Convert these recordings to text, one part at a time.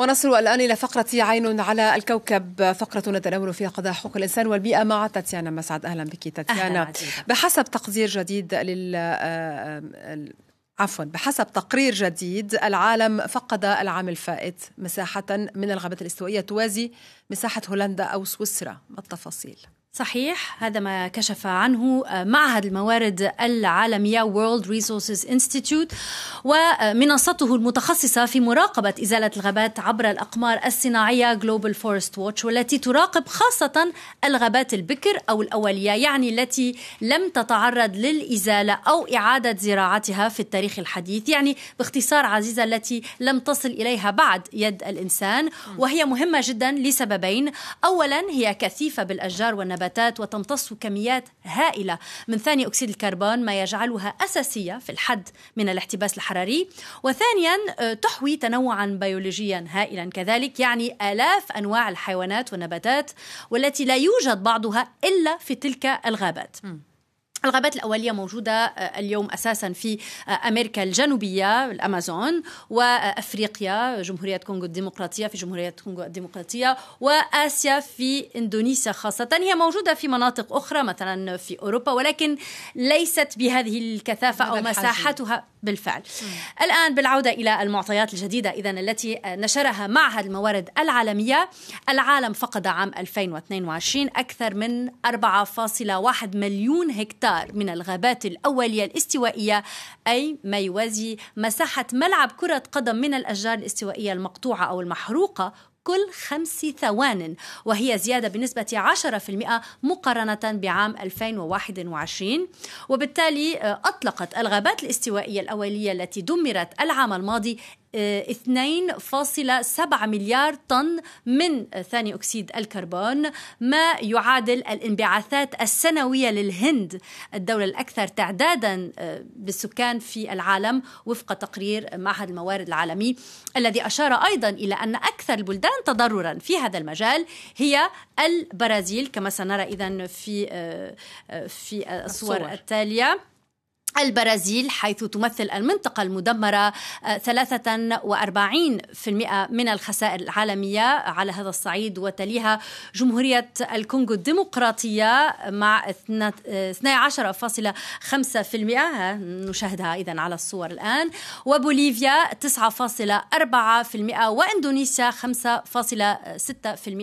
ونصل الآن إلى فقرة عين على الكوكب فقرة نتناول فيها قضايا حقوق الإنسان والبيئة مع تاتيانا مسعد. أهلا بك تاتيانا. بحسب تقدير جديد لل آه، آه، عفوا بحسب تقرير جديد العالم فقد العام الفائت مساحة من الغابات الاستوائية توازي مساحة هولندا أو سويسرا. ما التفاصيل؟ صحيح هذا ما كشف عنه آه، معهد الموارد العالمية World Resources Institute ومنصته المتخصصة في مراقبة إزالة الغابات عبر الأقمار الصناعية Global Forest Watch والتي تراقب خاصة الغابات البكر أو الأولية يعني التي لم تتعرض للإزالة أو إعادة زراعتها في التاريخ الحديث يعني باختصار عزيزة التي لم تصل إليها بعد يد الإنسان وهي مهمة جدا لسببين. أولا هي كثيفة بالأشجار والنباتات النباتات وتمتص كميات هائلة من ثاني أكسيد الكربون ما يجعلها أساسية في الحد من الاحتباس الحراري وثانيا آه، تحوي تنوعا بيولوجيا هائلا كذلك يعني آلاف أنواع الحيوانات والنباتات والتي لا يوجد بعضها إلا في تلك الغابات م. الغابات الأولية موجودة آه، اليوم أساسا في آه، أمريكا الجنوبية الأمازون وأفريقيا جمهورية كونغو الديمقراطية في جمهورية كونغو الديمقراطية وآسيا في إندونيسيا خاصة. هي موجودة في مناطق أخرى مثلا في أوروبا ولكن ليست بهذه الكثافة أو مساحتها بالفعل. م. الآن بالعودة إلى المعطيات الجديدة إذا التي نشرها معهد الموارد العالمية. العالم فقد عام 2022 أكثر من 4.1 مليون هكتار. من الغابات الأولية الاستوائية أي ما يوازي مساحة ملعب كرة قدم من الأشجار الاستوائية المقطوعة أو المحروقة كل خمس ثوان وهي زيادة بنسبة 10% مقارنة بعام 2021 وبالتالي آه، أطلقت الغابات الاستوائية الأولية التي دمرت العام الماضي 2.7 مليار طن من ثاني أكسيد الكربون ما يعادل الانبعاثات السنوية للهند. الدولة الأكثر تعدادا آه، بالسكان في العالم وفق تقرير معهد الموارد العالمي الذي أشار أيضا إلى أن أكثر البلدان تضررا في هذا المجال هي البرازيل كما سنرى إذا في آه، آه، في الصور. التالية. البرازيل حيث تمثل المنطقة المدمرة 43% آه، من الخسائر العالمية على هذا الصعيد وتليها جمهورية الكونغو الديمقراطية مع 12.5% نشاهدها إذا على الصور الآن. وبوليفيا 9.4% وإندونيسيا 5.6%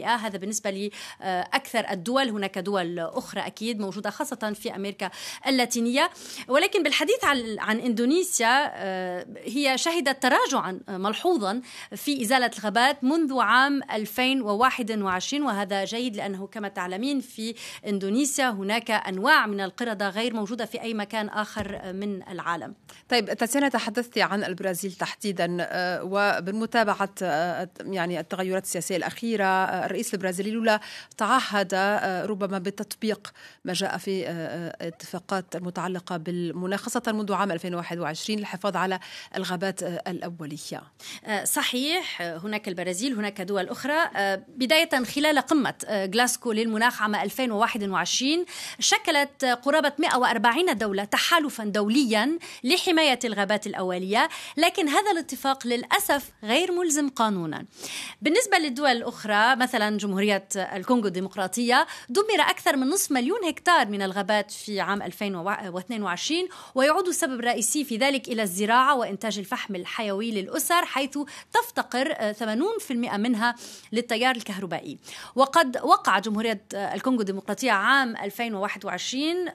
هذا بالنسبة لأكثر الدول هناك دول أخرى أكيد موجودة خاصة في أمريكا اللاتينية. ولكن ولكن بالحديث عن عن إندونيسيا آه، هي شهدت تراجعا ملحوظا في إزالة الغابات منذ عام 2021 وهذا جيد لأنه كما تعلمين في إندونيسيا هناك أنواع من القردة غير موجودة في أي مكان آخر من العالم. طيب تاتيانا تحدثتي عن البرازيل تحديدا آه، وبالمتابعه آه، يعني التغيرات السياسية الأخيرة الرئيس البرازيلي لولا تعهد ربما بتطبيق ما جاء في اتفاقات المتعلقه بالمناخ المناخ خاصة منذ عام 2021 للحفاظ على الغابات الأولية. آه، صحيح هناك البرازيل هناك دول أخرى. آه، بداية خلال قمة آه، جلاسكو للمناخ عام 2021 شكلت قرابة 140 دولة تحالفا دوليا لحماية الغابات الأولية لكن هذا الاتفاق للأسف غير ملزم قانونا. بالنسبة للدول الأخرى مثلا جمهورية الكونغو الديمقراطية دمر أكثر من نصف مليون هكتار من الغابات في عام 2022 ويعود السبب الرئيسي في ذلك إلى الزراعة وإنتاج الفحم الحيوي للأسر حيث تفتقر 80% منها للتيار الكهربائي. وقد وقع جمهورية الكونغو الديمقراطية عام 2021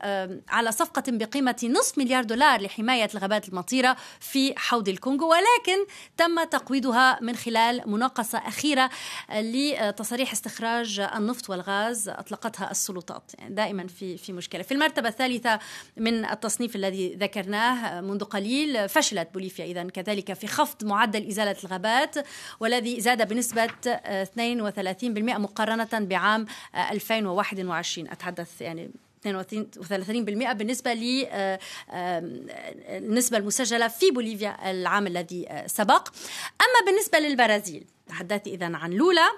على صفقة بقيمة نصف مليار دولار لحماية الغابات المطيرة في حوض الكونغو. ولكن تم تقويضها من خلال مناقصة أخيرة لتصاريح استخراج النفط والغاز أطلقتها السلطات يعني دائما في في مشكلة. في المرتبة الثالثة من التصنيف الذي الذي ذكرناه منذ قليل فشلت بوليفيا إذا كذلك في خفض معدل إزالة الغابات والذي زاد بنسبة 32% مقارنة بعام 2021 أتحدث يعني 32% بالنسبة للنسبة المسجلة في بوليفيا العام الذي سبق. أما بالنسبة للبرازيل تحدثت إذا عن لولا.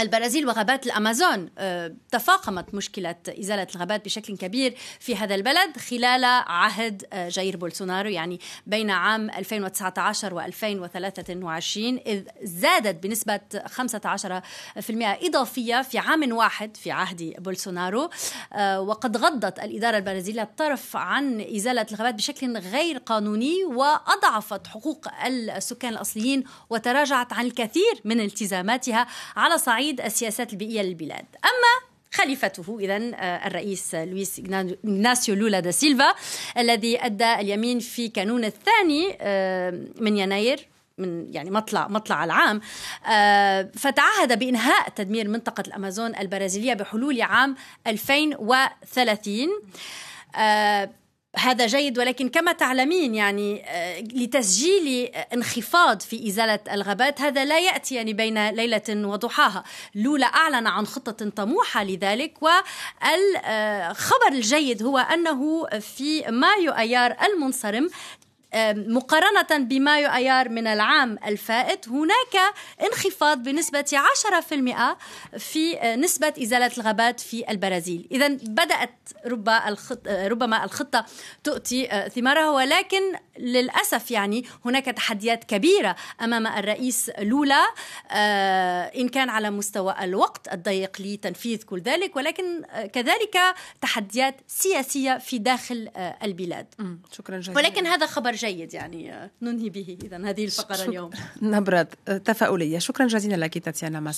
البرازيل وغابات الأمازون آه، تفاقمت مشكلة إزالة الغابات بشكل كبير في هذا البلد خلال عهد آه، جاير بولسونارو يعني بين عام 2019 و 2023 إذ زادت بنسبة 15% إضافية في عام واحد في عهد بولسونارو آه، وقد غضت الإدارة البرازيلية الطرف عن إزالة الغابات بشكل غير قانوني وأضعفت حقوق السكان الأصليين وتراجعت عن الكثير من التزاماتها على صعيد صعيد السياسات البيئية للبلاد. أما خليفته إذا آه، الرئيس لويس إغناسيو لولا دا سيلفا الذي أدى اليمين في كانون الثاني آه، من يناير من يعني مطلع مطلع العام. آه، فتعهد بإنهاء تدمير منطقة الأمازون البرازيلية بحلول عام 2030 هذا جيد ولكن كما تعلمين يعني آه، لتسجيل انخفاض في إزالة الغابات هذا لا يأتي يعني بين ليلة وضحاها. لولا أعلن عن خطة طموحة لذلك والخبر الجيد هو أنه في مايو أيار المنصرم مقارنة بمايو أيار من العام الفائت هناك انخفاض بنسبة 10% في آه، نسبة إزالة الغابات في البرازيل. إذا بدأت ربما الخطة تؤتي آه، ثمارها ولكن للأسف يعني هناك تحديات كبيرة أمام الرئيس لولا آه، إن كان على مستوى الوقت الضيق لتنفيذ كل ذلك ولكن كذلك تحديات سياسية في داخل البلاد. شكرا جزيلا. ولكن هذا خبر جيد يعني ننهي به إذا هذه الفقرة اليوم. نبرة تفاؤلية. شكرا جزيلا لك تاتيانا مساء.